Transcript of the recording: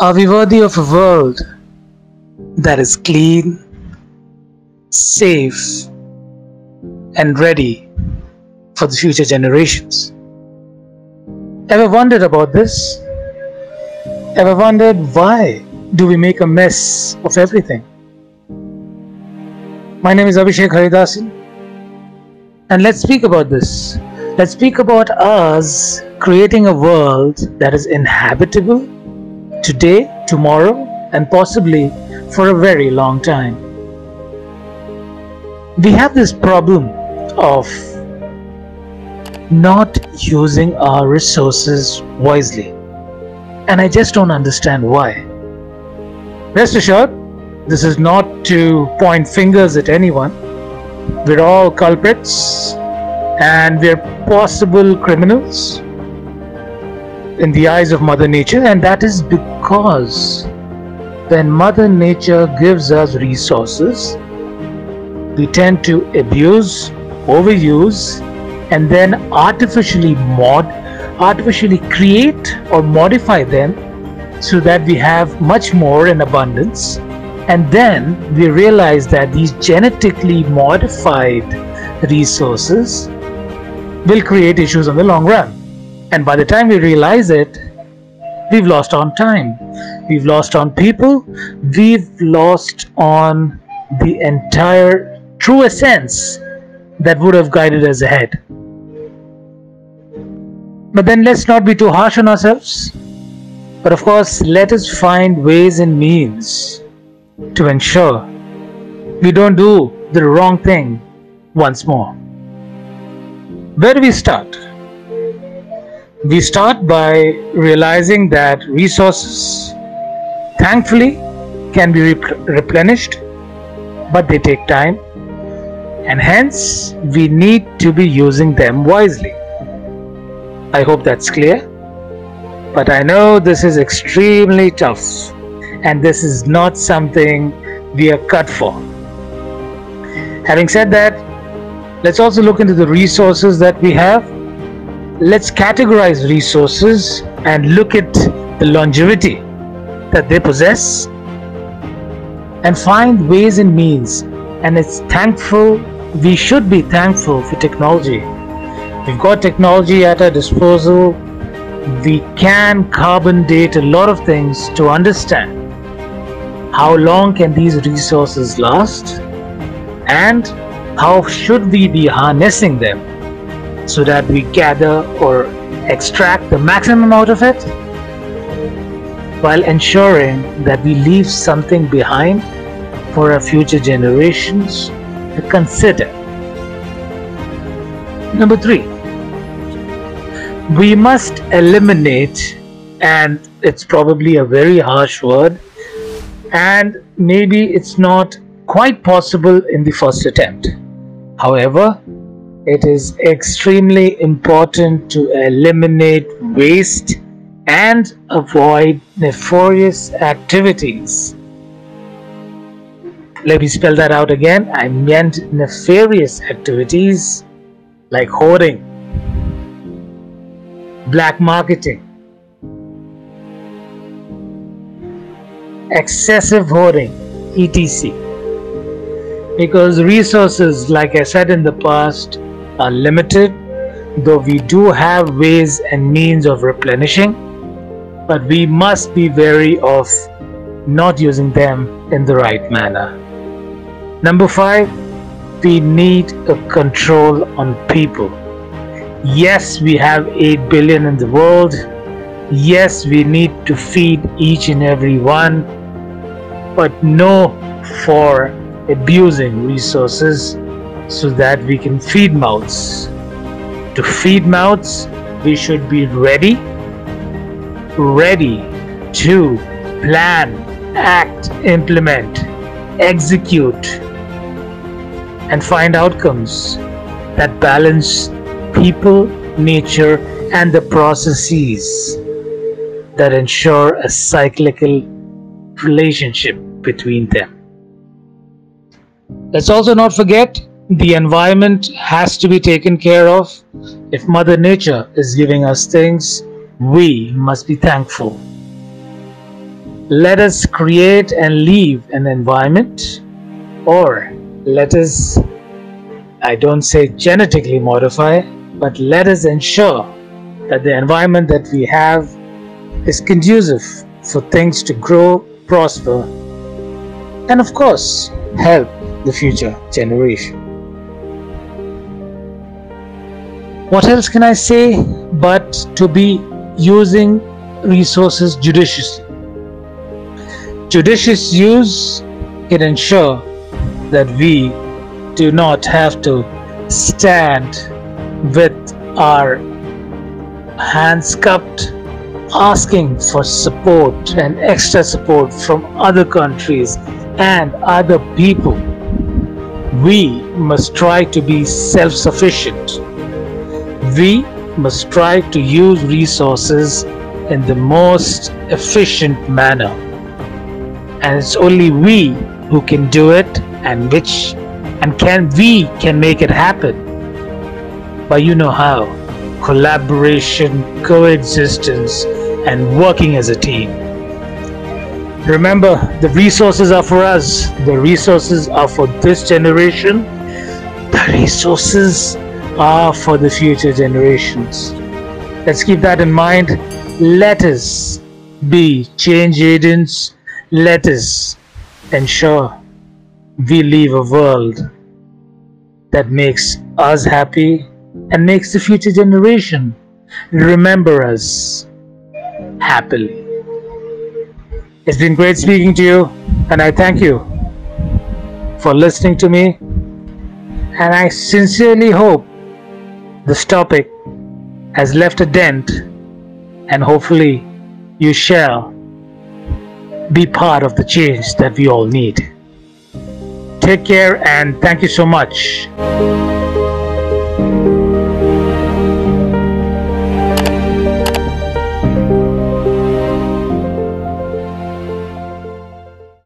Are we worthy of a world that is clean, safe, and ready for the future generations? Ever wondered about this? Ever wondered why do we make a mess of everything? My name is Abhishek Haridasan, and let's speak about this. Let's speak about us creating a world that is inhabitable today, tomorrow, and possibly for a very long time. We have this problem of not using our resources wisely, and I just don't understand why. Rest assured, this is not to point fingers at anyone. We're all culprits and we're possible criminals in the eyes of Mother Nature, and that is because when Mother Nature gives us resources, we tend to abuse, overuse, and then artificially mod, artificially create or modify them so that we have much more in abundance. And then we realize that these genetically modified resources will create issues in the long run. And by the time we realize it, we've lost on time. We've lost on people. We've lost on the entire true essence that would have guided us ahead. But then let's not be too harsh on ourselves. But of course, let us find ways and means to ensure we don't do the wrong thing once more. Where we start? We start by realizing that resources, thankfully, can be rep- replenished, but they take time, and hence we need to be using them wisely. I hope that's clear. But I know this is extremely tough and this is not something we are cut for. Having said that, let's also look into the resources that we have. Let's categorize resources and look at the longevity that they possess and find ways and means. And it's thankful, we should be thankful for technology. We've got technology at our disposal we can carbon date a lot of things to understand how long can these resources last and how should we be harnessing them? So that we gather or extract the maximum out of it? While ensuring that we leave something behind for our future generations to consider. Number three, we must eliminate, and it's probably a very harsh word, and maybe it's not quite possible in the first attempt. However, it is extremely important to eliminate waste and avoid nefarious activities. Let me spell that out again. I meant nefarious activities like hoarding, black marketing, excessive hoarding, etc. Because resources, like I said in the past, are limited, though we do have ways and means of replenishing, but we must be wary of not using them in the right manner. Number five, we need a control on people. Yes, we have 8 billion in the world. Yes, we need to feed each and every one, but no for abusing resources so that we can feed mouths. To feed mouths, we should be ready, ready to plan, act, implement, execute, and find outcomes that balance people, nature, and the processes that ensure a cyclical relationship between them. Let's also not forget the environment has to be taken care of. If Mother Nature is giving us things, we must be thankful. let us create and leave an environment, or let us, I don't say genetically modify, but let us ensure that the environment that we have is conducive for things to grow, prosper, and of course, help the future generation. What else can I say but to be using resources judiciously? Judicious use can ensure that we do not have to stand with our hands cupped asking for support and extra support from other countries and other people. We must try to be self sufficient. We must try to use resources in the most efficient manner. And it's only we who can do it and which and can we can make it happen. But you know how collaboration, coexistence, and working as a team. Remember, the resources are for us, the resources are for this generation, the resources are for the future generations. Let's keep that in mind. Let us be change agents. Let us ensure we leave a world that makes us happy and makes the future generation remember us happily. It's been great speaking to you, and I thank you for listening to me. And I sincerely hope this topic has left a dent, and hopefully, you shall be part of the change that we all need. Take care, and thank you so much.